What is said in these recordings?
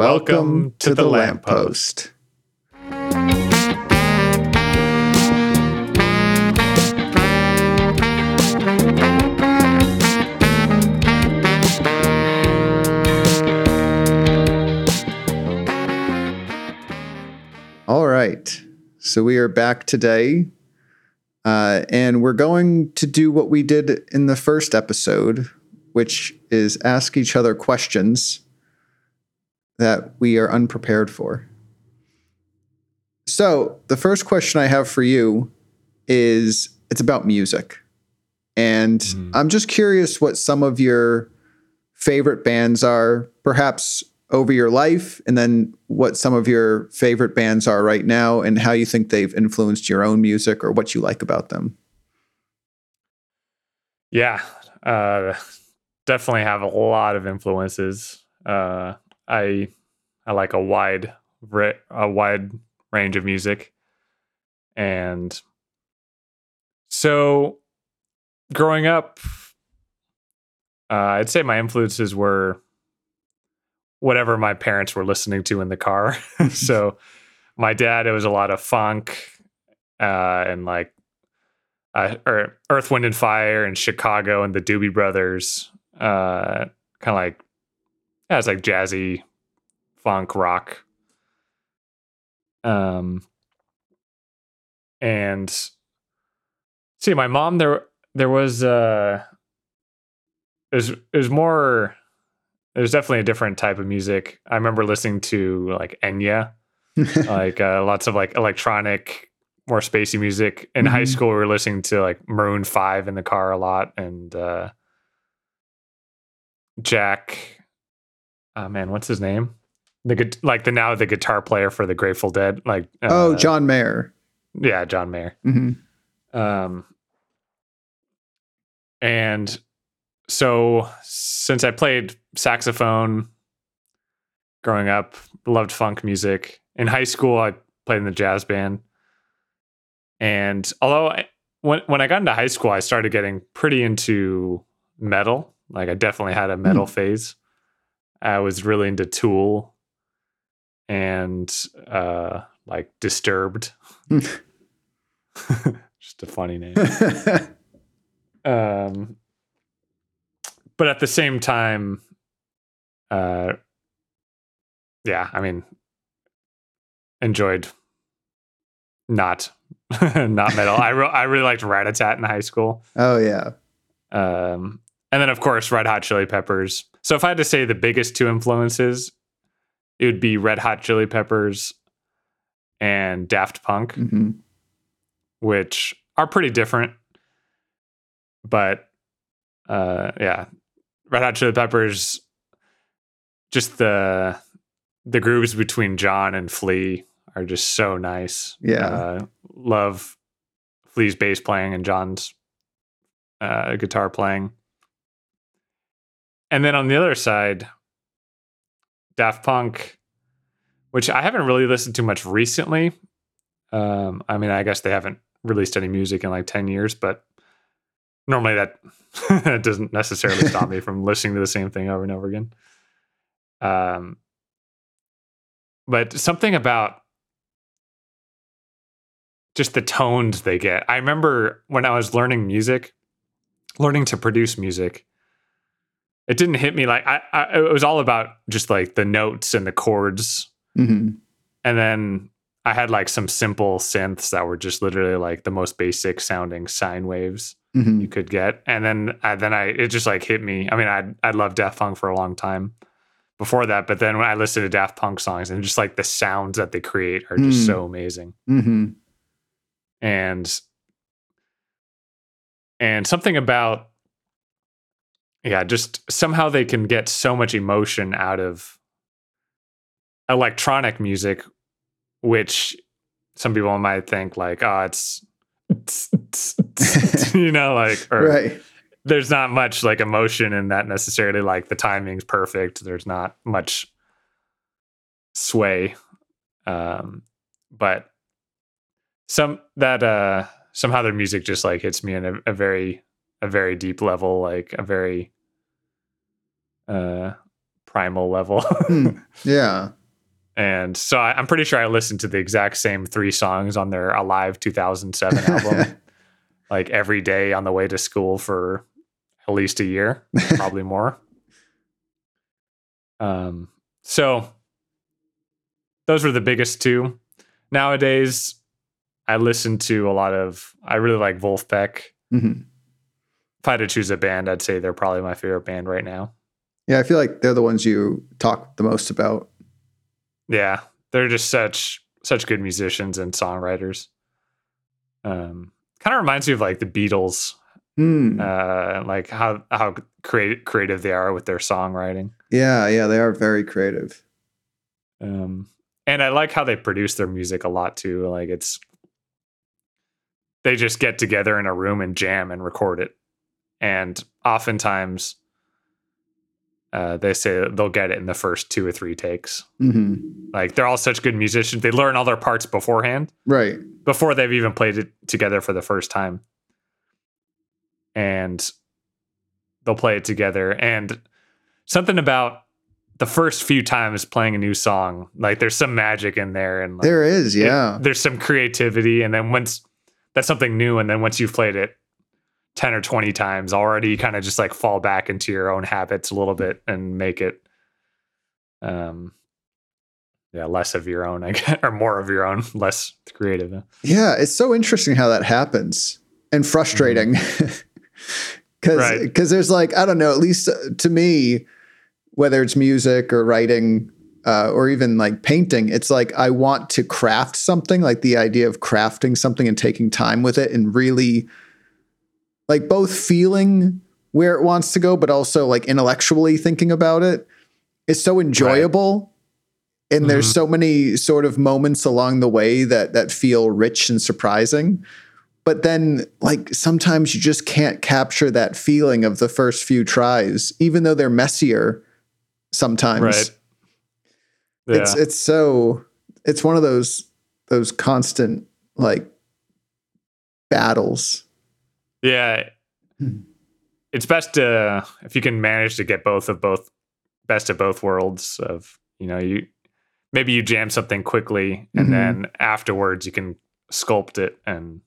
Welcome to the lamppost. All right. So we are back today. Uh, and we're going to do what we did in the first episode, which is ask each other questions that we are unprepared for. So, the first question I have for you is it's about music. And Mhm. I'm just curious what some of your favorite bands are, perhaps over your life, and then what some of your favorite bands are right now, and how you think they've influenced your own music or what you like about them. Yeah, uh, definitely have a lot of influences. Uh, I I like a wide a wide range of music, and so growing up, uh, I'd say my influences were whatever my parents were listening to in the car. so my dad, it was a lot of funk uh, and like uh, Earth, Wind and Fire and Chicago and the Doobie Brothers. Uh, kind of like yeah, it's like jazzy funk rock. Um, and see, my mom there there was uh, it was it was more. There's definitely a different type of music. I remember listening to like Enya, like uh, lots of like electronic, more spacey music. In high Mhm. school, we were listening to like Maroon Five in the car a lot, and uh, Jack. Oh man, what's his name? The like the now the guitar player for the Grateful Dead, like oh, uh, John Mayer. yeah, John Mayer. hmm Um, and so since I played saxophone growing up, loved funk music. In high school, I played in the jazz band. And although I, when when I got into high school, I started getting pretty into metal. Like I definitely had a metal phase. I was really into Tool and uh like Disturbed. Just a funny name. um but at the same time uh yeah i mean enjoyed not not metal i re- i really liked Ratatat in high school oh yeah. um and then of course red hot chili peppers so if i had to say the biggest two influences it would be red hot chili peppers and daft punk hmm which are pretty different. But uh yeah, Red Hot Chili Peppers just the the grooves between John and Flea are just so nice. Yeah. Uh, love Flea's bass playing and John's uh, guitar playing. And then on the other side, Daft Punk, which I haven't really listened to much recently. Um, I mean, I guess they haven't released any music in like 10 years, but normally that that doesn't necessarily stop me from listening to the same thing over and over again. Um, but something about just the tones they get. I remember when I was learning music, learning to produce music, it didn't hit me like I, I it was all about just like the notes and the chords hmm and then I had like some simple synths that were just literally like the most basic sounding sine waves hmm you could get. And then I, then I it just like hit me. I mean, I I loved Daft Punk for a long time before that, but then when I listened to Daft Punk songs and just like the sounds that they create are just Mm. so amazing. hmm And and something about yeah, just somehow they can get so much emotion out of electronic music, which some people might think like, oh, it's you know, like or Right. there's not much like emotion in that necessarily. Like the timing's perfect. There's not much sway. Um, but some that uh somehow their music just like hits me in a, a very a very deep level, like a very uh primal level. Hmm. Yeah. and so I, I'm pretty sure I listened to the exact same three songs on their Alive 2007 album, like every day on the way to school for at least a year, probably more. Um, so those were the biggest two. Nowadays, I listen to a lot of. I really like Vulfpeck. Mhm. If I had to choose a band, I'd say they're probably my favorite band right now. Yeah, I feel like they're the ones you talk the most about. Yeah, they're just such such good musicians and songwriters. Um, kind of reminds me of like the Beatles, Hmm. uh, like how how creative creative they are with their songwriting. yeah, yeah, they are very creative. Um, and I like how they produce their music a lot too. Like it's they just get together in a room and jam and record it, and oftentimes. Uh, they say they'll get it in the first two or three takes. hmm Like they're all such good musicians. They learn all their parts beforehand, Right. before they've even played it together for the first time. And they'll play it together. And something about the first few times playing a new song, like there's some magic in there and like, There is, it- yeah. there's some creativity. And then once that's something new, and then once you've played it 10 or 20 times already, you kind of just like fall back into your own habits a little bit and make it um yeah, less of your own, I guess, or more of your own, less creative. Yeah, it's so interesting how that happens and frustrating. Cuz Right. cuz there's like I don't know, at least uh, to me whether it's music or writing uh, or even like painting, it's like I want to craft something, like the idea of crafting something and taking time with it and really like both feeling where it wants to go but also like intellectually thinking about it is so enjoyable and there's Mhm. so many sort of moments along the way that that feel rich and surprising but then like sometimes you just can't capture that feeling of the first few tries even though they're messier sometimes Right. Yeah. it's it's so it's one of those those constant like battles yeah. It's best to if you can manage to get both of both best of both worlds of, you know, you maybe you jam something quickly and Mhm. then afterwards you can sculpt it and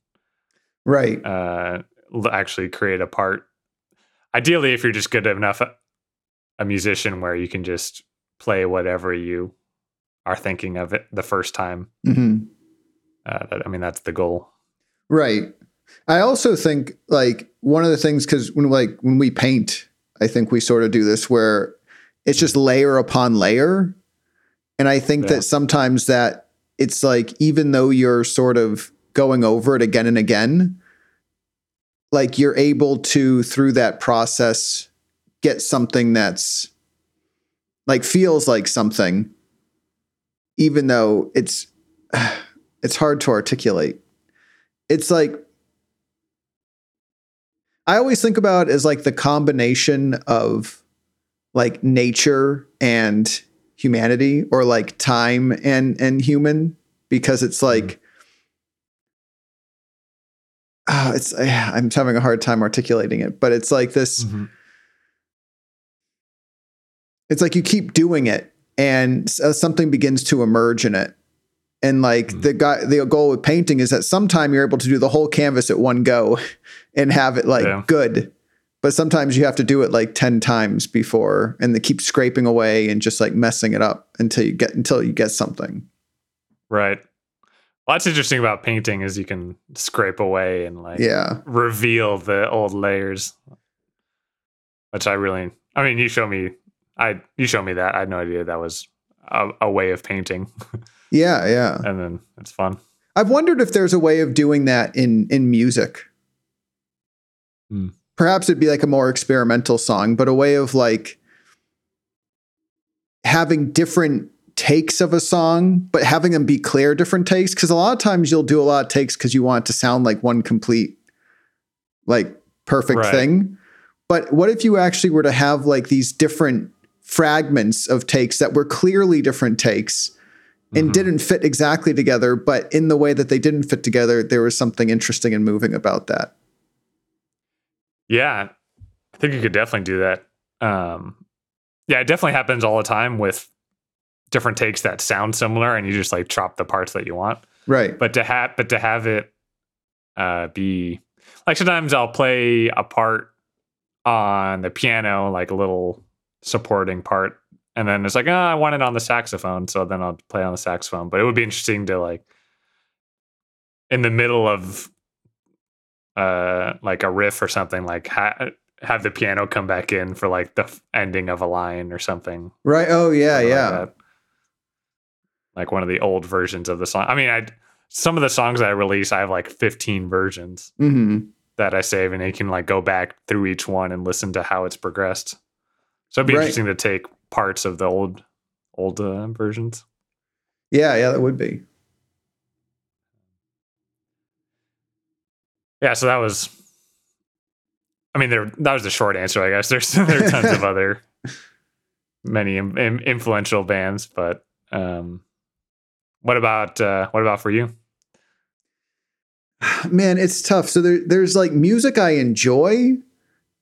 right uh actually create a part. Ideally if you're just good enough a- a musician where you can just play whatever you are thinking of it the first time. hmm Uh, that, I mean that's the goal. Right. I also think like one of the things because when like when we paint, I think we sort of do this where it's just layer upon layer, and I think Yeah. that sometimes that it's like even though you're sort of going over it again and again, like you're able to through that process get something that's like feels like something, even though it's it's hard to articulate it's like I always think about it as like the combination of like nature and humanity or like time and and human because it's like ah, it's I'm having a hard time articulating it but it's like this it's like you keep doing it and uh, something begins to emerge in it. And like Mhm. the guy the goal with painting is that sometime you're able to do the whole canvas at one go and have it like Yeah. good but sometimes you have to do it like 10 times before and they keep scraping away and just like messing it up until you get until you get something Right. Well, that's interesting about painting is you can scrape away and like yeah reveal the old layers, which I really. I mean, you show me. I you show me that. I had no idea that was a, a way of painting, yeah yeah and then it's fun. I've wondered if there's a way of doing that in in music. Hmm. Perhaps it'd be like a more experimental song, but a way of like having different takes of a song, but having them be clear different takes. Because a lot of times you'll do a lot of takes because you want it to sound like one complete, like perfect Right. thing. But what if you actually were to have like these different fragments of takes that were clearly different takes? and Mhm. didn't fit exactly together, but in the way that they didn't fit together, there was something interesting and moving about that. Yeah, I think you could definitely do that. Um, yeah, it definitely happens all the time with different takes that sound similar, and you just like chop the parts that you want. Right. But to have but to have it uh, be like sometimes I'll play a part on the piano, like a little supporting part, and then it's like, oh, I want it on the saxophone, so then I'll play on the saxophone. But it would be interesting to like in the middle of uh like a riff or something like ha- have the piano come back in for like the f- ending of a line or something Right. Oh yeah, something like yeah. like one of the old versions of the song i mean i some of the songs i release i have like 15 versions hmm that i save and you can like go back through each one and listen to how it's progressed so it'd be Right. interesting to take parts of the old old uh, versions Yeah, yeah, that would be. Yeah so that was i mean there that was the short answer i guess there's there are tons of other many im- im- influential bands but um what about uh what about for you Man, it's tough. So there, there's like music I enjoy,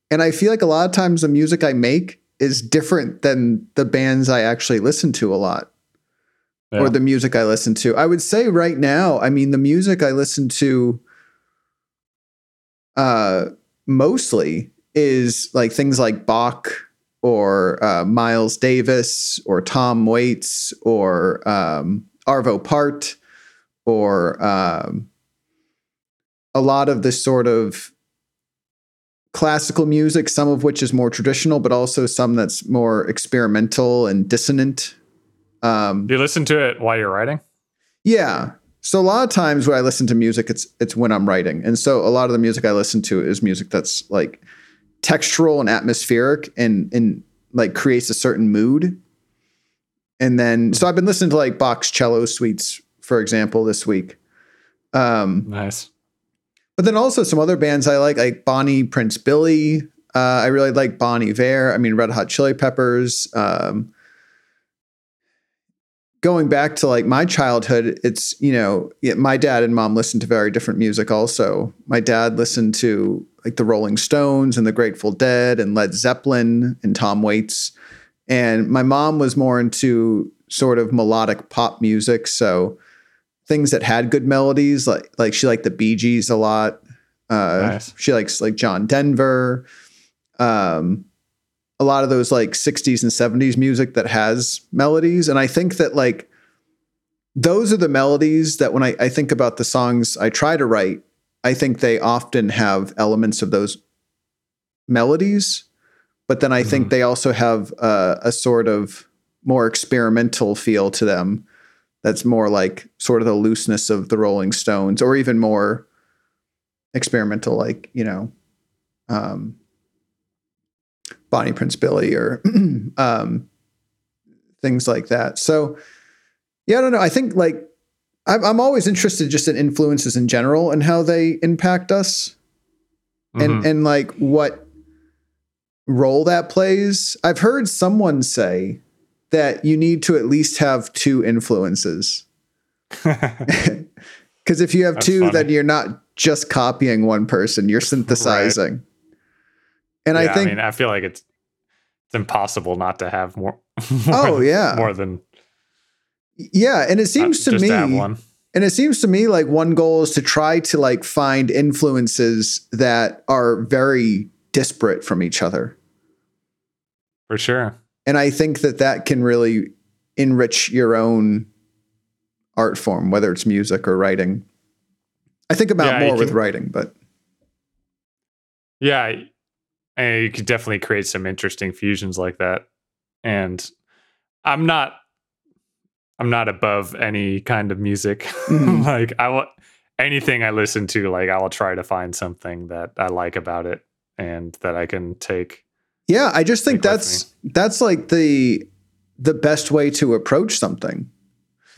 and I feel like a lot of times the music I make is different than the bands I actually listen to a lot. Yeah. or the music I listen to. I would say right now, I mean, the music I listen to uh, mostly is like things like Bach or uh, Miles Davis or Tom Waits or um, Arvo Pärt or um, a lot of this sort of classical music, some of which is more traditional, but also some that's more experimental and dissonant. Um, Do you listen to it while you're writing? yeah. So a lot of times when I listen to music, it's it's when I'm writing, and so a lot of the music I listen to is music that's like textural and atmospheric, and and like creates a certain mood. And then, so I've been listening to like Bach's cello suites, for example, this week. Um, Nice. but then also some other bands I like, like Bonnie Prince Billy. Uh, I really like Bon Iver. I mean, Red Hot Chili Peppers. Um, going back to like my childhood, it's you know my dad and mom listened to very different music. Also, my dad listened to like the Rolling Stones and the Grateful Dead and Led Zeppelin and Tom Waits, and my mom was more into sort of melodic pop music. So things that had good melodies, like like she liked the Bee Gees a lot. Uh, Nice. She likes like John Denver. Um, a lot of those like 60s and 70s music that has melodies. And I think that like those are the melodies that when I, I think about the songs I try to write, I think they often have elements of those melodies. But then I think Mhm. they also have uh, a sort of more experimental feel to them that's more like sort of the looseness of the Rolling Stones or even more experimental, like, you know, um, Bonnie Prince Billy or um, things like that. So, yeah, I don't know. I think like I'm, I'm always interested just in influences in general and how they impact us and Mhm. and like what role that plays. I've heard someone say that you need to at least have two influences because if you have That's two, funny. then you're not just copying one person; you're synthesizing. And yeah, I think I, mean, I feel like it's it's impossible not to have more. Oh, more- yeah. more than Yeah, and it seems uh, to me, have one. and it seems to me like one goal is to try to like find influences that are very disparate from each other. for sure. And I think that that can really enrich your own art form, whether it's music or writing. I think about Yeah, more with can- writing, but Yeah, and you could definitely create some interesting fusions like that. And I'm not, I'm not above any kind of music. Mhm. like I will, anything I listen to, like I will try to find something that I like about it and that I can take. yeah, I just think that's that's like the the best way to approach something.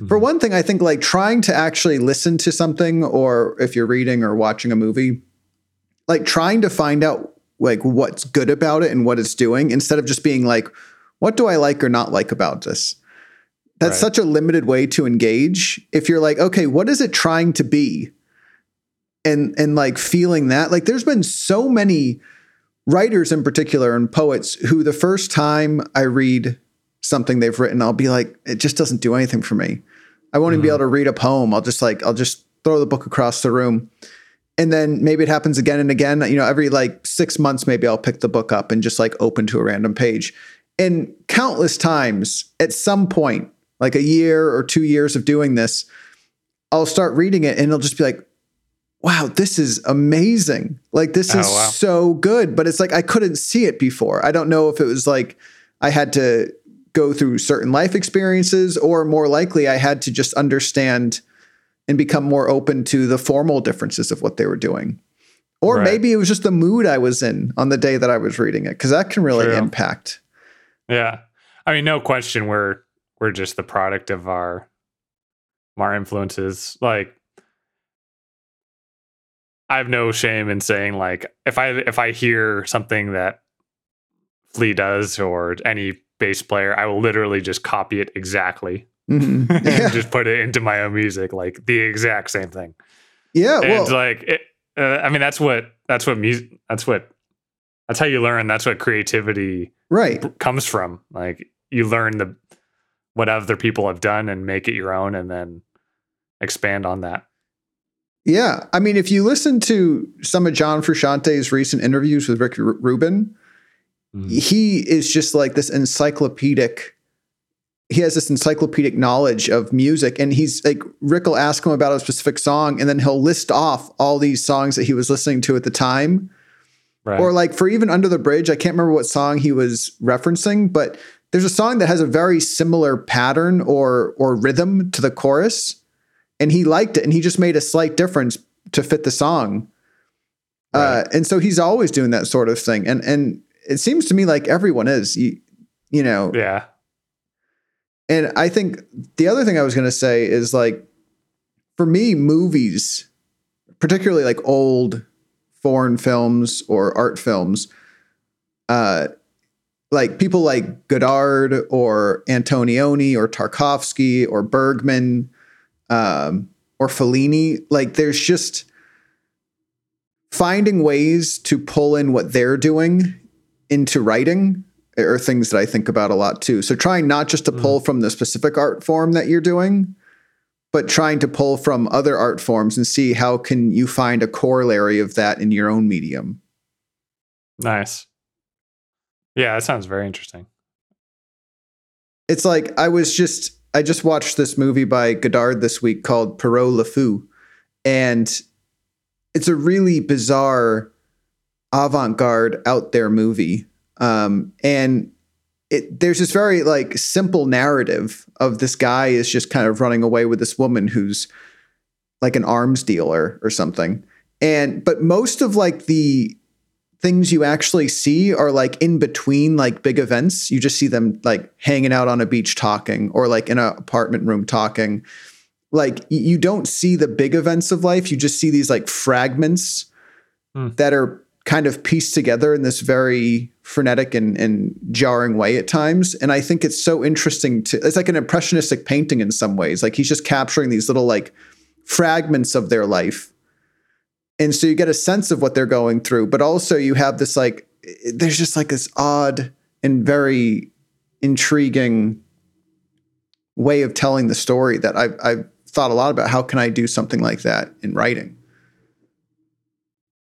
For Mhm. one thing, I think like trying to actually listen to something, or if you're reading or watching a movie, like trying to find out like what's good about it and what it's doing instead of just being like, what do I like or not like about this? That's Right. such a limited way to engage. If you're like, okay, what is it trying to be? And and like feeling that, like there's been so many writers in particular and poets who the first time I read something they've written, I'll be like, it just doesn't do anything for me. I won't even be mm-hmm. able to read a poem. I'll just like, I'll just throw the book across the room. And then maybe it happens again and again. You know, every like six months, maybe I'll pick the book up and just like open to a random page. And countless times at some point, like a year or two years of doing this, I'll start reading it and it'll just be like, wow, this is amazing. Like, this Oh, is wow. so good. But it's like, I couldn't see it before. I don't know if it was like I had to go through certain life experiences, or more likely, I had to just understand and become more open to the formal differences of what they were doing. Or Right. maybe it was just the mood I was in on the day that I was reading it, because that can really True. impact. Yeah. I mean, no question we're we're just the product of our our influences. Like I have no shame in saying like if I if I hear something that Flea does or any bass player, I will literally just copy it exactly Mhm. and just put it into my own music, like the exact same thing. yeah. and Well, like it, uh, I mean, that's what that's what music. That's what that's how you learn. That's what creativity right. b- comes from. Like you learn the what other people have done and make it your own, and then expand on that. Yeah. I mean, if you listen to some of John Frusciante's recent interviews with Rick Ru- Rubin, Mhm. he is just like this encyclopedic. He has this encyclopedic knowledge of music, and he's like Rick will ask him about a specific song, and then he'll list off all these songs that he was listening to at the time. Right. Or like for even Under the Bridge, I can't remember what song he was referencing, but there's a song that has a very similar pattern or or rhythm to the chorus, and he liked it, and he just made a slight difference to fit the song. Uh, and so he's always doing that sort of thing, and and it seems to me like everyone is, you, you know. yeah. And I think the other thing I was going to say is like, for me, movies, particularly like old foreign films or art films, uh, like people like Godard or Antonioni or Tarkovsky or Bergman um, or Fellini, like there's just finding ways to pull in what they're doing into writing are things that I think about a lot too. So trying not just to mm. pull from the specific art form that you're doing, but trying to pull from other art forms and see how can you find a corollary of that in your own medium. Nice. Yeah, that sounds very interesting. It's like I was just I just watched this movie by Godard this week called Pierrot Le Fou, and it's a really bizarre avant-garde out there movie. Um, and it there's this very like simple narrative of this guy is just kind of running away with this woman who's like an arms dealer or something. And but most of like the things you actually see are like in between like big events. You just see them like hanging out on a beach talking or like in an apartment room talking. Like you don't see the big events of life. You just see these like fragments Hmm. that are kind of pieced together in this very frenetic and, and jarring way at times. And I think it's so interesting to it's like an impressionistic painting in some ways. Like he's just capturing these little like fragments of their life and so you get a sense of what they're going through but also you have this like there's just like this odd and very intriguing way of telling the story that I've, I've thought a lot about how can i do something like that in writing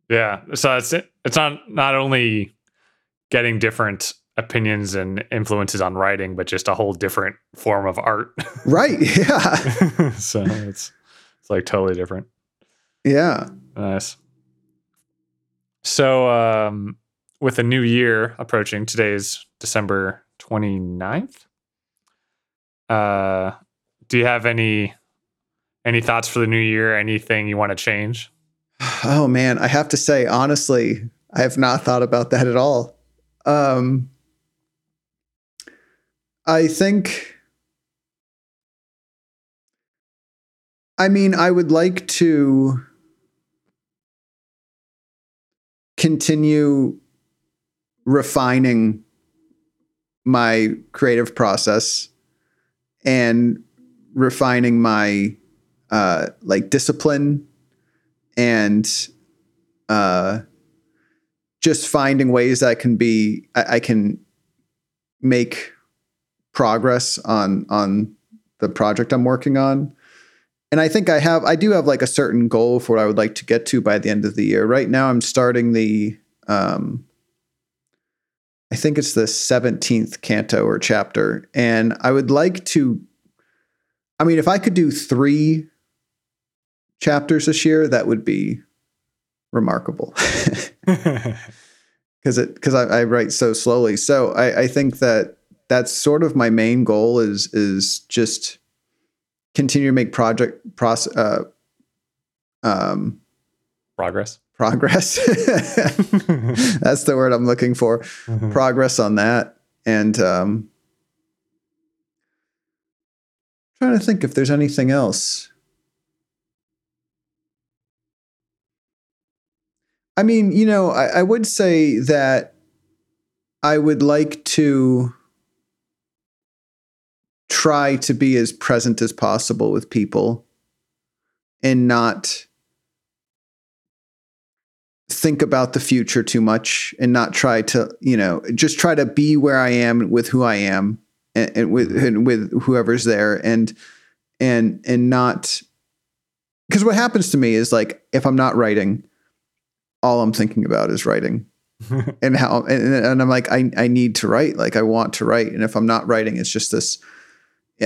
Yeah. So it's it's not not only getting different opinions and influences on writing, but just a whole different form of art. right yeah so it's it's like totally different. yeah Nice. So um with a new year approaching, today's December 29th. Uh do you have any any thoughts for the new year? Anything you want to change? oh man. I have to say honestly i have not thought about that at all. Um i think i mean i would like to continue refining my creative process and refining my uh like discipline and uh just finding ways that I can be I, I can make progress on on the project I'm working on. And I think I have I do have like a certain goal for what I would like to get to by the end of the year. Right now I'm starting the um I think it's the 17th canto or chapter and I would like to I mean if I could do 3 chapters this year that would be remarkable. Because it because I, I, write so slowly. So I, I think that that's sort of my main goal is is just continue to make project process uh, um, progress progress that's the word i'm looking for mm-hmm. progress on that and um, trying to think if there's anything else I mean, you know, I, I would say that I would like to try to be as present as possible with people and not think about the future too much and not try to, you know, just try to be where I am with who I am and, and with mm-hmm. and with whoever's there and and and not because what happens to me is like if I'm not writing, all I'm thinking about is writing. and how and, and I'm like I I need to write like I want to write. And if I'm not writing it's just this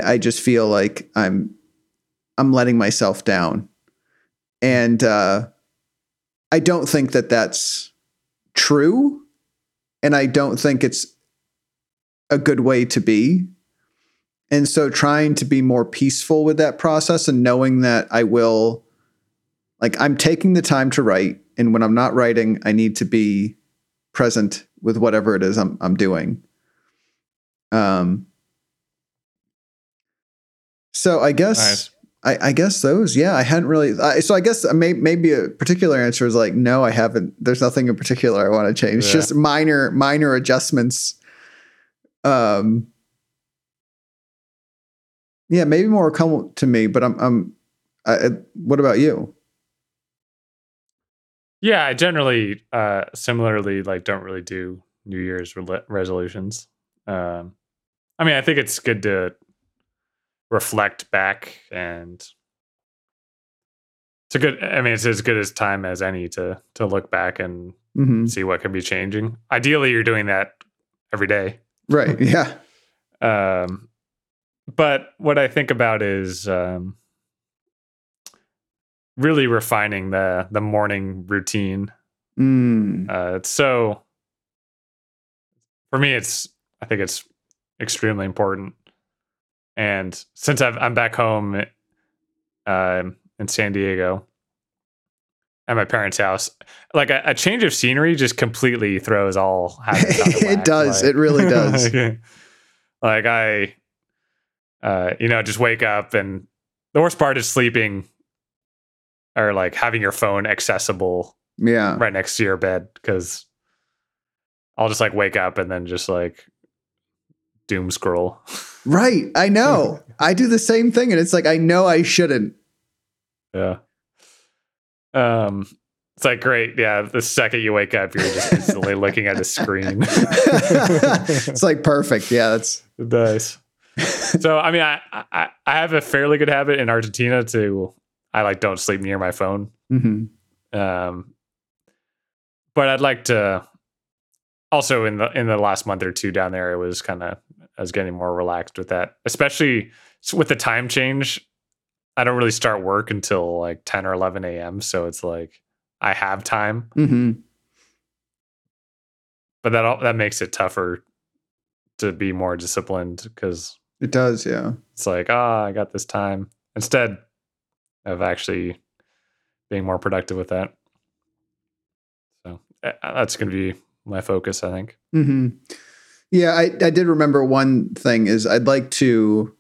I just feel like I'm I'm letting myself down. And uh I don't think that that's true. And I don't think it's a good way to be. And so trying to be more peaceful with that process and knowing that I will like I'm taking the time to write and when I'm not writing, I need to be present with whatever it is I'm I'm doing. Um. So I guess. I, I, guess those. Yeah, I hadn't really. so I guess may, maybe a particular answer is like no, I haven't. There's nothing in particular I want to change. Yeah. Just minor minor adjustments. Um. Yeah, maybe more come to me, but I'm. I'm. I, what about you? Yeah, I generally uh similarly like don't really do New Year's re- resolutions. Um I mean, I think it's good to reflect back and it's a good I mean, it's as good as time as any to to look back and mm-hmm. see what can be changing. Ideally, you're doing that every day. Right. Yeah. um but what I think about is um really refining the the morning routine. Mm. Uh, it's so for me, it's I think it's extremely important. And since i am back home uh, in San Diego at my parents' house, like a, a change of scenery just completely throws all it does. Like, it really does. like I, uh, you know, just wake up and the worst part is sleeping or like having your phone accessible yeah. right next to your bed because i'll just like wake up and then just like doom scroll. Right i know. I do the same thing and it's like i know i shouldn't. Yeah. Um it's like great yeah the second you wake up you're just instantly looking at a screen. It's like perfect. Yeah that's nice. So i mean I, I i have a fairly good habit in argentina to I like don't sleep near my phone. Mm-hmm. Um, but I'd like to also in the in the last month or two down there, it was kind of I was getting more relaxed with that, especially with the time change. I don't really start work until like 10 or 11 a.m. So it's like I have time. Mm-hmm. But that all, that makes it tougher to be more disciplined because it does. Yeah. It's like, ah, oh, I got this time. Instead, of actually being more productive with that. So that's going to be my focus, I think. Mm-hmm. Yeah, I, I did remember one thing is I'd like to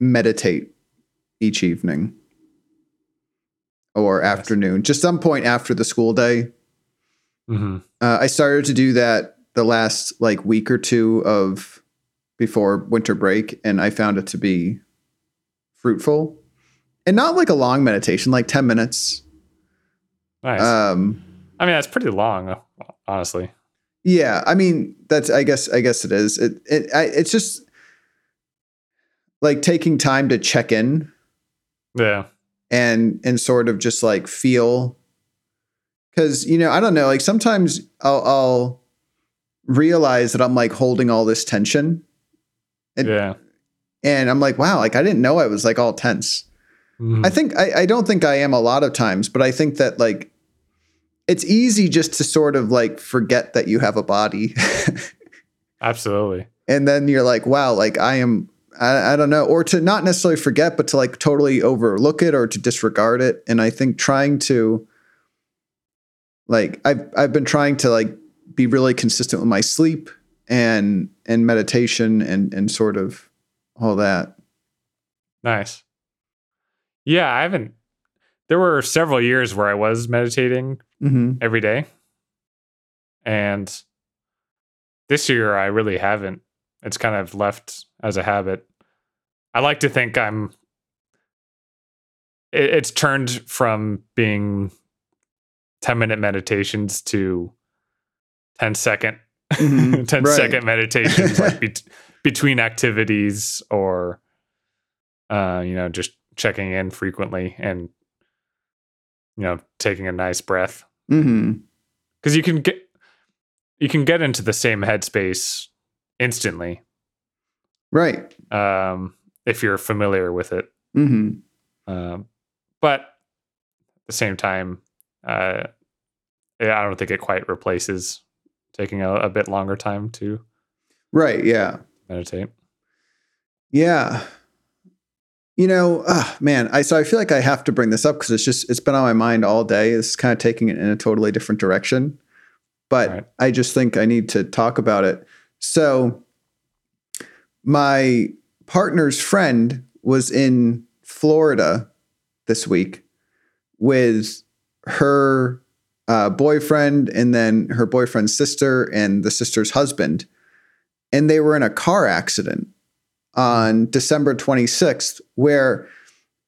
meditate each evening or afternoon, just some point after the school day. Mm-hmm. Uh, I started to do that the last like week or two of before winter break, and I found it to be fruitful and not like a long meditation, like 10 minutes. Nice. Um, I mean, that's pretty long. honestly. Yeah, I mean that's I guess I guess it is. It it I, it's just like taking time to check in Yeah. and and sort of just like feel because you know I don't know like sometimes I'll, I'll realize that I'm like holding all this tension And- yeah. and I'm like wow like I didn't know I was like all tense. Mhm. I think I, I don't think I am a lot of times, but I think that like it's easy just to sort of like forget that you have a body. Absolutely. and then you're like, wow, like I am I, I don't know, or to not necessarily forget, but to like totally overlook it or to disregard it. And I think trying to like I've I've been trying to like be really consistent with my sleep and and meditation and and sort of all that. Nice. Yeah, I haven't. There were several years where I was meditating Mm-hmm. every day. And this year, I really haven't. It's kind of left as a habit. I like to think I'm. It, it's turned from being 10 minute meditations to 10 second, Mhm, 10 right. second meditations like bet between activities or, uh, you know, just checking in frequently and, you know, taking a nice breath Mm-hmm. because you can get you can get into the same headspace instantly Right. um, if you're familiar with it. Mm-hmm. Um, but at the same time, uh, I don't think it quite replaces taking a, a bit longer time to Right. Yeah. meditate. Yeah. You know, ah, man, I so I feel like I have to bring this up because it's just it's been on my mind all day. It's kind of taking it in a totally different direction. But Right. I just think I need to talk about it. So my partner's friend was in Florida this week with her uh, boyfriend and then her boyfriend's sister and the sister's husband. And they were in a car accident on December 26th, where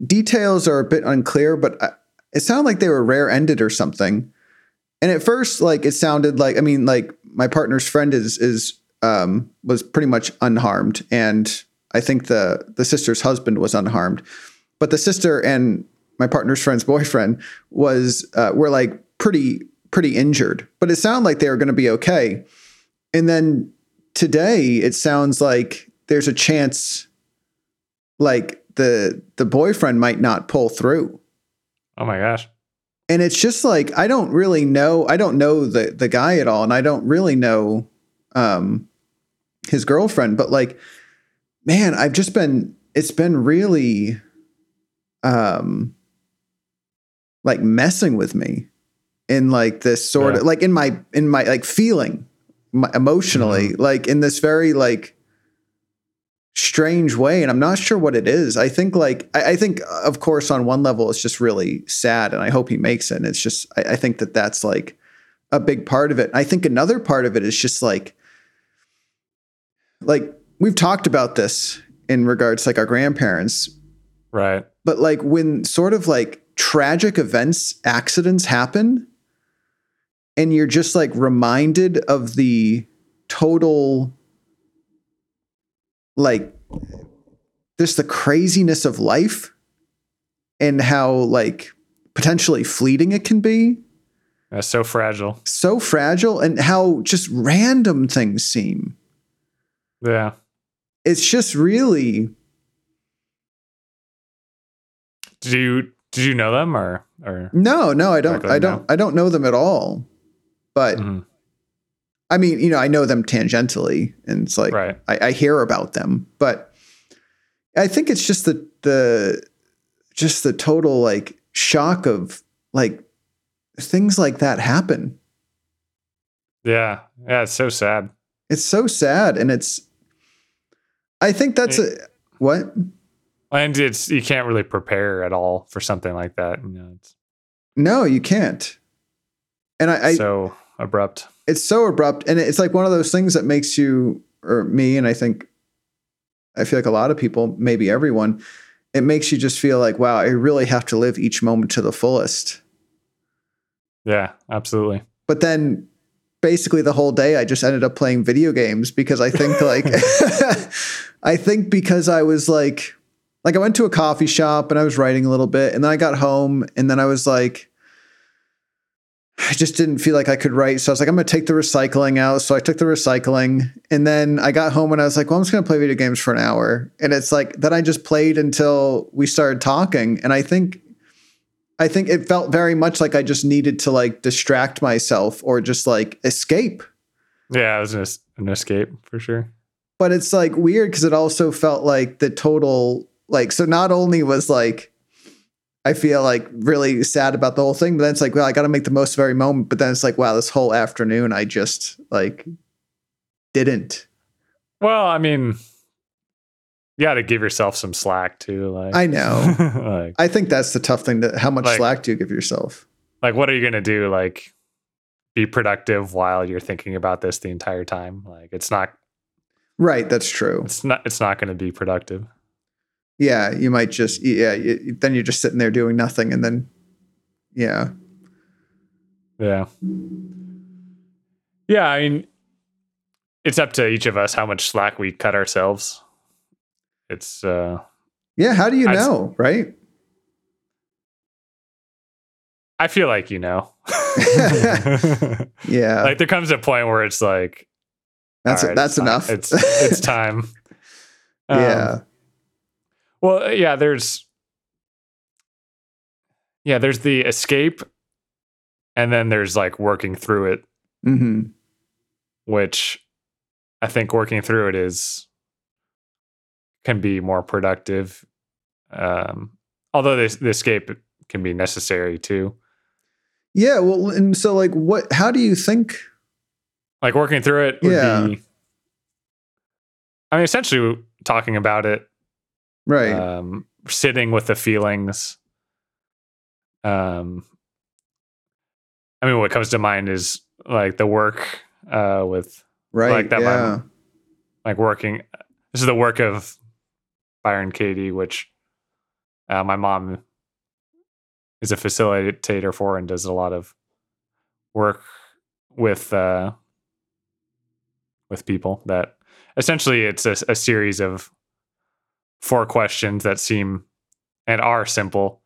details are a bit unclear, but I- it sounded like they were rare ended or something. And at first, like it sounded like I mean, like my partner's friend is is um, was pretty much unharmed, and I think the the sister's husband was unharmed, but the sister and my partner's friend's boyfriend was uh, were like pretty pretty injured. But it sounded like they were going to be okay. And then today, it sounds like there's a chance, like the the boyfriend might not pull through Oh my gosh. and it's just like I don't really know. I don't know the the guy at all, and I don't really know um, his girlfriend. But like, man, I've just been. It's been really, um, like messing with me in like this sort of like in my in my like feeling my, emotionally like in this very like strange way and i'm not sure what it is. I think like i, I think uh, of course on one level it's just really sad and i hope he makes it and it's just I, I think that that's like a big part of it. I think another part of it is just like like we've talked about this in regards to like our grandparents. Right. but like when sort of like tragic events accidents happen and you're just like reminded of the total like just the craziness of life and how like potentially fleeting it can be That's so fragile. so fragile and how just random things seem Yeah. it's just really Did you did you know them or or no no i don't i don't no. i don't know them at all but Mhm. I mean, you know, I know them tangentially, and it's like right? I, I hear about them, but I think it's just the the just the total like shock of like things like that happen. Yeah. Yeah. It's so sad. It's so sad, and it's. I think that's a what. And it's you can't really prepare at all for something like that. You know, it's No, you can't. And I, I so abrupt. it's so abrupt and it's like one of those things that makes you or me and i think i feel like a lot of people maybe everyone it makes you just feel like wow i really have to live each moment to the fullest Yeah, absolutely. but then basically the whole day I just ended up playing video games because I think like I think because I was like like I went to a coffee shop and I was writing a little bit and then I got home and then I was like I just didn't feel like I could write. So I was like, I'm going to take the recycling out. So I took the recycling. And then I got home and I was like, well, I'm just going to play video games for an hour. And it's like, then I just played until we started talking. And I think, I think it felt very much like I just needed to like distract myself or just like escape. Yeah, it was an, an escape for sure. But it's like weird because it also felt like the total, like, so not only was like, I feel like really sad about the whole thing. But then it's like, well, I got to make the most of every moment. But then it's like, wow, this whole afternoon, I just like didn't. Well, I mean, you got to give yourself some slack too. Like I know. like, I think that's the tough thing. That how much Like- slack do you give yourself? like, what are you gonna do? Like, be productive while you're thinking about this the entire time. Like, it's not. Right, that's true. It's not. It's not going to be productive. Yeah, you might just yeah. You, then you're just sitting there doing nothing, and then yeah, Yeah. Yeah, I mean, it's up to each of us how much slack we cut ourselves. It's uh yeah. How do you I'd- know? Right? I feel like you know. Yeah, like there comes a point where it's like that's right, that's it's time. enough. It's it's time. Um, yeah, Well, yeah, there's yeah, there's the escape and then there's like working through it, hmm which I think working through it is can be more productive. Um although the, the escape can be necessary too. yeah. Well, and so like, what? How do you think? Like working through it would Yeah. be I mean essentially talking about it Right. um, sitting with the feelings. Um, I mean, what comes to mind is like the work uh, with right. like that yeah. like working. This is the work of Byron Katie, which uh, my mom is a facilitator for and does a lot of work with uh, with people. That essentially it's a, a series of four questions that seem and are simple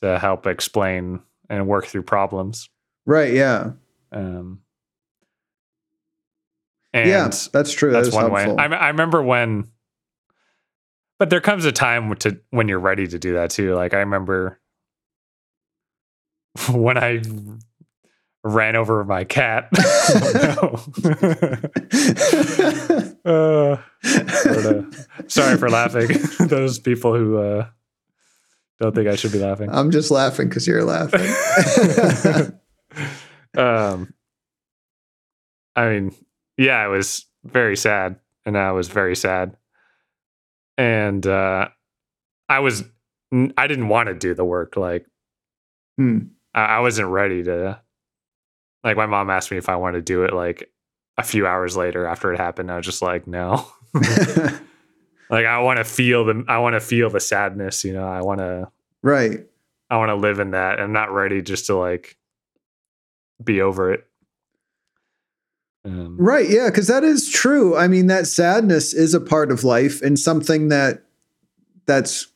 to help explain and work through problems. Right. Yeah. Um, and yeah. That's true. that's that one helpful. way. I, I remember when, but there comes a time to when you're ready to do that too. Like I remember when I ran over my cat. Oh, no. uh, sorry for laughing. Those people who uh, don't think I should be laughing. I'm just laughing because you're laughing. um, I mean, yeah, it was very sad, and I was very sad, and uh, I was I didn't want to do the work. Like, Hmm. I, I wasn't ready to. Like, my mom asked me if I wanted to do it. Like a few hours later, after it happened, I was just like, no. like, I want to feel the I want to feel the sadness. You know, I want to right. I want to live in that. I'm not ready just to like be over it. Um, Right. Yeah. Because that is true. I mean, that sadness is a part of life and something that that's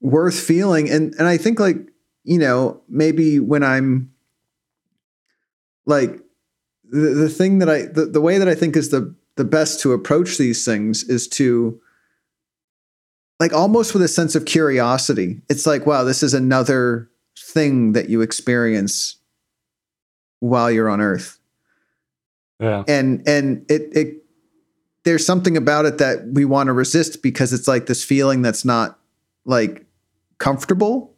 worth feeling. And and I think like you know maybe when I'm like the, the thing that I the, the way that I think is the the best to approach these things is to like almost with a sense of curiosity. It's like, wow, this is another thing that you experience while you're on Earth yeah. and and it it there's something about it that we want to resist because it's like this feeling that's not like comfortable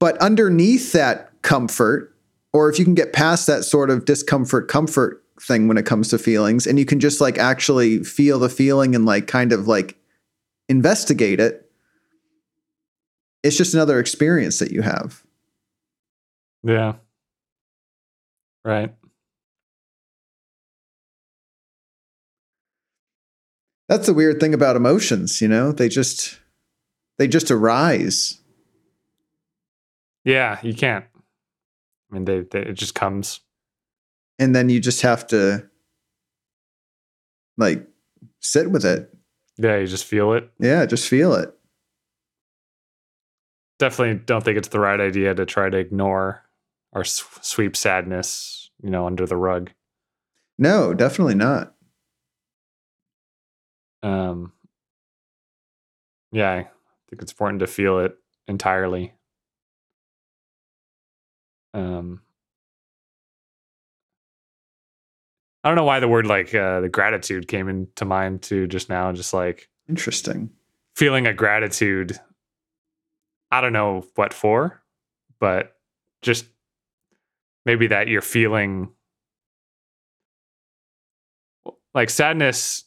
but underneath that comfort or if you can get past that sort of discomfort comfort thing when it comes to feelings and you can just like actually feel the feeling and like kind of like investigate it it's just another experience that you have Yeah. Right. that's the weird thing about emotions you know they just they just arise Yeah. You can't. I mean, they, they it just comes. and then you just have to like sit with it. Yeah, you just feel it. Yeah, just feel it. Definitely don't think it's the right idea to try to ignore or sweep sadness, you know, under the rug. No, definitely not. Um, yeah, I think it's important to feel it entirely. Um, I don't know why the word like uh, the gratitude came into mind too just now. Just like Interesting. feeling a gratitude. I don't know what for, but just maybe that you're feeling like sadness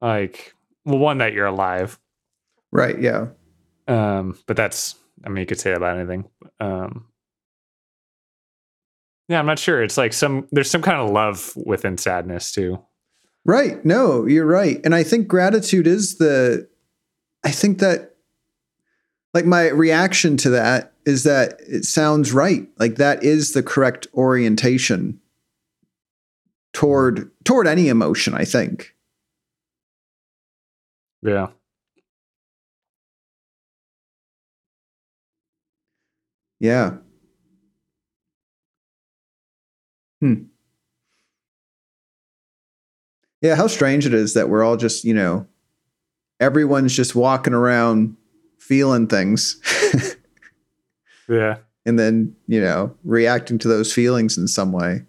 like well one that you're alive Right. Yeah. Um but that's i mean you could say that about anything um yeah i'm not sure it's like some there's some kind of love within sadness too Right. No, you're right. And I think gratitude is the, I think that, like, my reaction to that is that it sounds right. Like, that is the correct orientation toward toward any emotion i think yeah yeah. Hmm. Yeah how strange it is that we're all just you know everyone's just walking around feeling things. Yeah. And then you know reacting to those feelings in some way.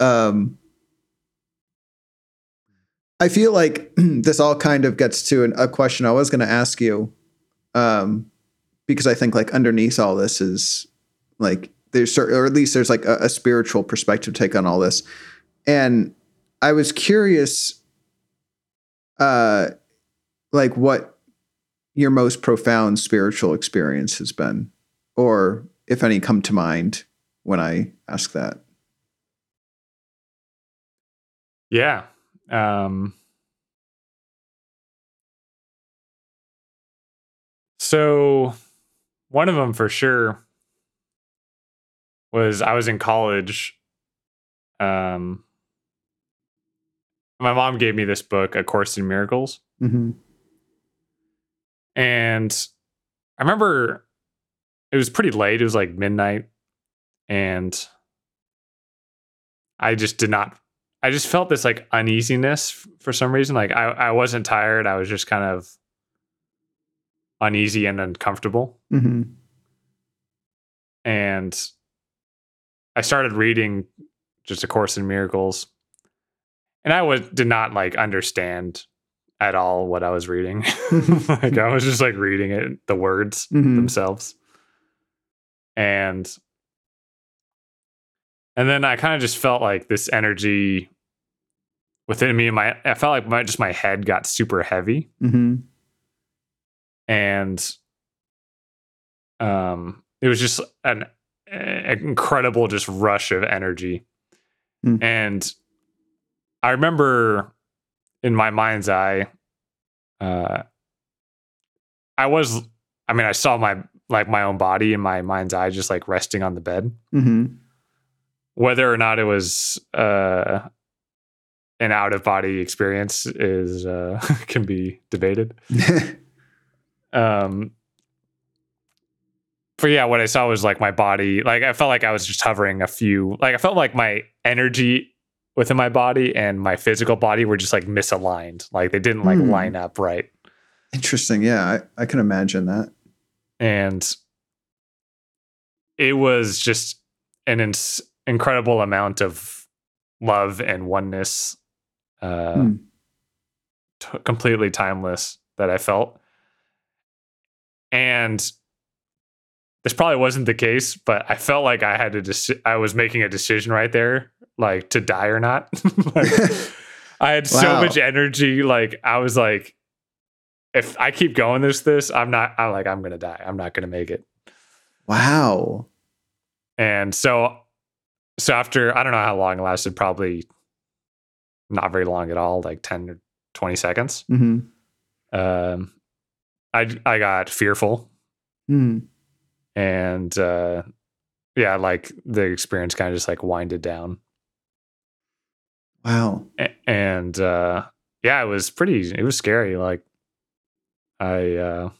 Um i feel like this all kind of gets to an, a question i was going to ask you. Um because i think like underneath all this is like there's certain or at least there's like a, a spiritual perspective take on all this and i was curious uh like what your most profound spiritual experience has been, or if any come to mind when I ask that. yeah um so one of them for sure was i was in college um my mom gave me this book a course in miracles Mm-hmm. and I remember it was pretty late. It was like midnight, and I just did not. I just felt this like uneasiness for some reason. Like I, I wasn't tired. I was just kind of uneasy and uncomfortable. Mm-hmm. And I started reading just a course in miracles, and I was did not like understand at all what I was reading. like I was just like reading it, the words Mhm. themselves. And and then I kind of just felt like this energy within me and my I felt like my just my head got super heavy Mm-hmm. And um it was just an, an incredible just rush of energy. Hmm. And I remember in my mind's eye uh I was I mean I saw my like my own body in my mind's eye just like resting on the bed Mm-hmm. whether or not it was uh an out of body experience is uh can be debated um but yeah what i saw was like my body like i felt like i was just hovering a few like i felt like my energy within my body and my physical body were just like misaligned like they didn't like Hmm. line up right Interesting. Yeah, I, I can imagine that. and it was just an ins- incredible amount of love and oneness uh Hmm. t- completely timeless that i felt and this probably wasn't the case but i felt like i had to deci- i was making a decision right there like to die or not. Like, i had so much energy like i was like if i keep going this this i'm not i'm like i'm gonna die. I'm not gonna make it. Wow. and so so after i don't know how long it lasted probably not very long at all like 10 or 20 seconds. Mm-hmm. um i i got fearful Mm. and uh, yeah, like the experience kind of just like winded down. Wow. And uh, yeah, it was pretty. It was scary. Like I uh,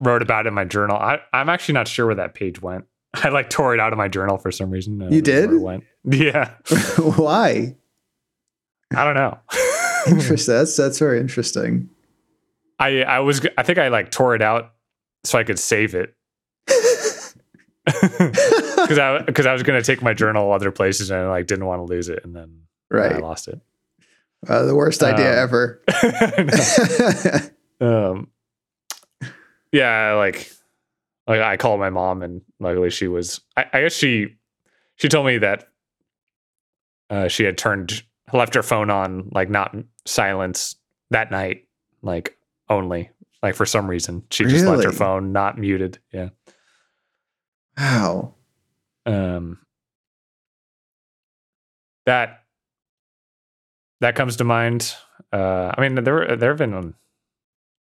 wrote about it in my journal. I, I'm actually not sure where that page went. I like tore it out of my journal for some reason. You did? it went. Yeah, Why? I don't know. Interesting. That's that's very interesting. I I was I think I like tore it out so I could save it because I because I was gonna take my journal other places and I like didn't want to lose it and then right. I lost it. Uh, the worst idea Um, ever. um, yeah, like like I called my mom and luckily she was. I, I guess she she told me that uh, she had turned left her phone on like not silence that night, like only like for some reason she just left her phone not muted. Yeah. wow. um that that comes to mind uh i mean there there have been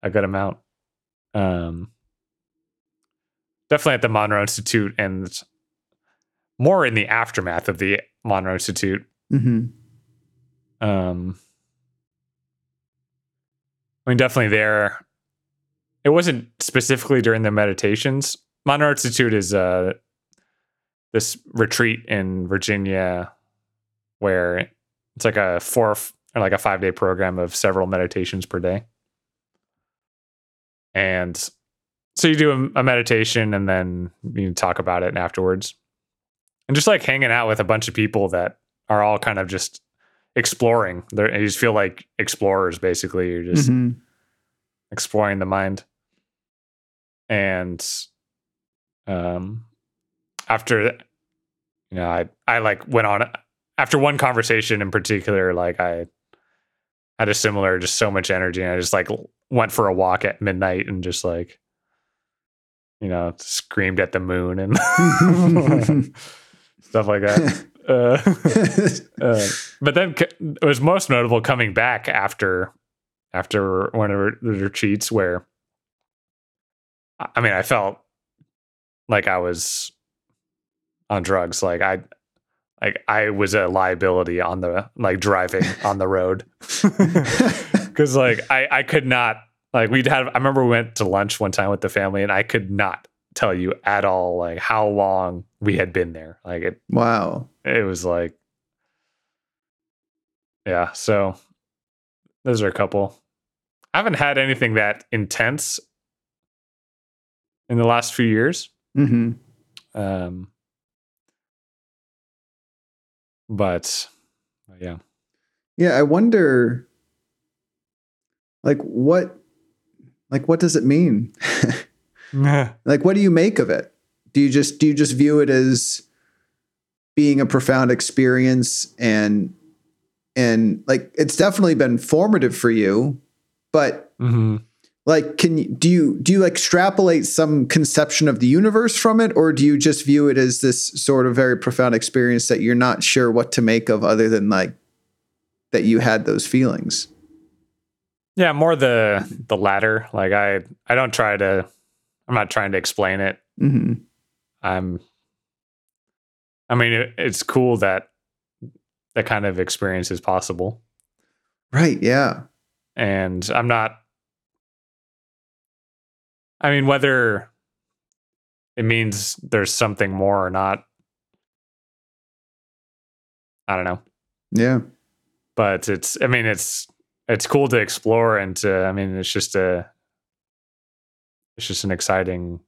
a good amount um definitely at the monroe institute and more in the aftermath of the monroe institute hmm um i mean definitely there. It wasn't specifically during the meditations. Monroe institute is uh this retreat in virginia where it's like a four or like a five day program of several meditations per day. And so you do a, a meditation and then you talk about it afterwards. And just like hanging out with a bunch of people that are all kind of just exploring. You just feel like explorers, basically. You're just Mhm. exploring the mind. And um, after, you know, I I like went on after one conversation in particular. Like I had a similar, just so much energy, and I just like went for a walk at midnight and just like, you know, screamed at the moon and stuff like that. Uh, uh, but then it was most notable coming back after after one of the retreats where I mean I felt like I was on drugs. Like I like I was a liability on the like driving on the road. Cuz like I I could not like we'd had I remember we went to lunch one time with the family and I could not tell you at all like how long we had been there. Like it wow. it was like yeah so those are a couple. I haven't had anything that intense in the last few years. Hmm um but yeah. Yeah, I wonder like what like what does it mean? like what do you make of it? Do you just do you just view it as being a profound experience and and like it's definitely been formative for you, but hmm like can you do you do you like extrapolate some conception of the universe from it or do you just view it as this sort of very profound experience that you're not sure what to make of other than like that you had those feelings? Yeah more the the latter. Like i i don't try to i'm not trying to explain it hmm i'm i mean it, it's cool that that kind of experience is possible right yeah and I'm not. I mean, whether it means there's something more or not, I don't know. yeah But it's, I mean, it's it's cool to explore and to. I mean, it's just a, it's just an exciting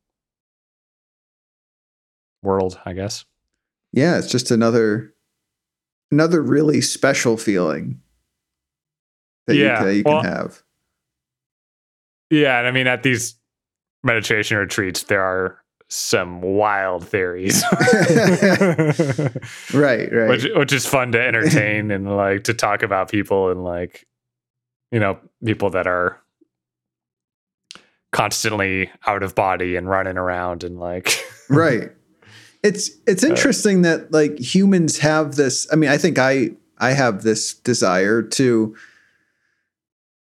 world, I guess. yeah it's just another another really special feeling that Yeah, you, that you well- can have Yeah, and I mean, at these meditation retreats, there are some wild theories. right right which which is fun to entertain and like to talk about people and like you know people that are constantly out of body and running around and like right it's it's Uh, interesting that like humans have this i mean i think i i have this desire to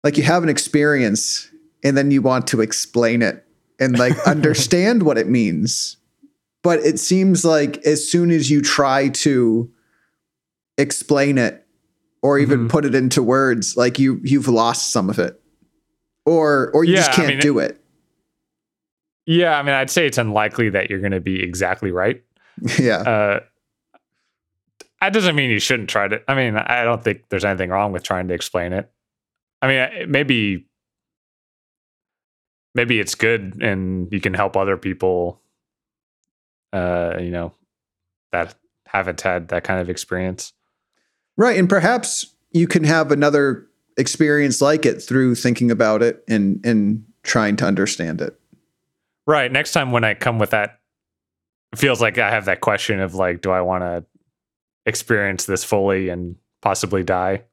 like you have an experience and then you want to explain it and like understand what it means. But it seems like as soon as you try to explain it or even Mhm. put it into words, like you you've lost some of it. Or or you just Yeah, I can't mean, do it. Yeah, I mean, I'd say it's unlikely that you're going to be exactly right. yeah. Uh, that doesn't mean you shouldn't try to. I mean, I don't think there's anything wrong with trying to explain it. I mean, maybe maybe it's good and you can help other people. Uh, you know, that haven't had that kind of experience. Right. And perhaps you can have another experience like it through thinking about it and and trying to understand it. Right. Next time when I come with that, it feels like I have that question of like, do I want to experience this fully and possibly die?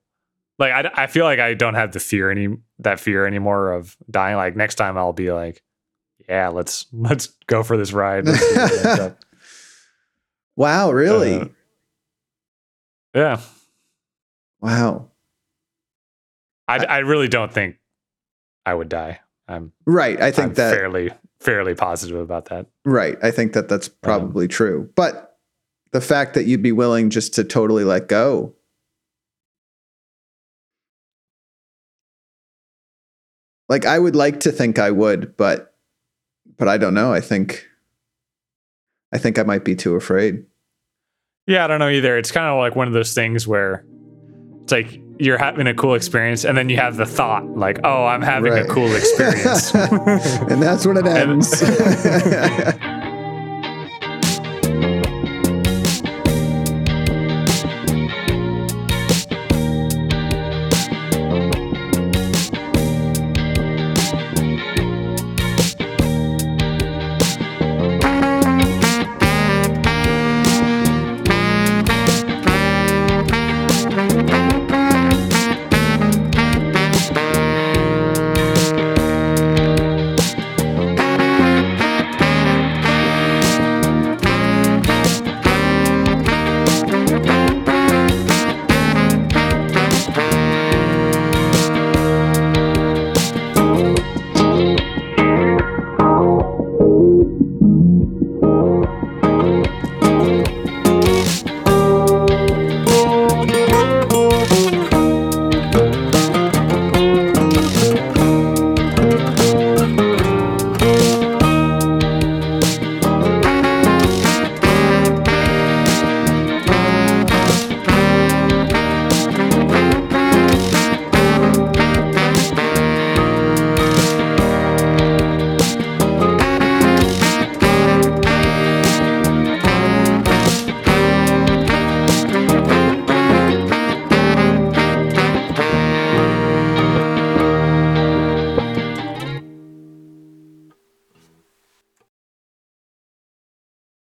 Like, I, I feel like I don't have the fear any that fear anymore of dying. Like next time I'll be like, yeah, let's let's go for this ride. Let's see what ends up. Wow, really? Uh, yeah, wow. I, I really don't think I would die. I'm Right. I think I'm that fairly fairly positive about that. right. I think that that's um, probably true. But the fact that you'd be willing just to totally let go. Like I would like to think I would, but but I don't know. I think I think I might be too afraid. Yeah, I don't know either. It's kind of like one of those things where it's like you're having a cool experience and then you have the thought like, "Oh, I'm having Right. a cool experience." and that's when it ends.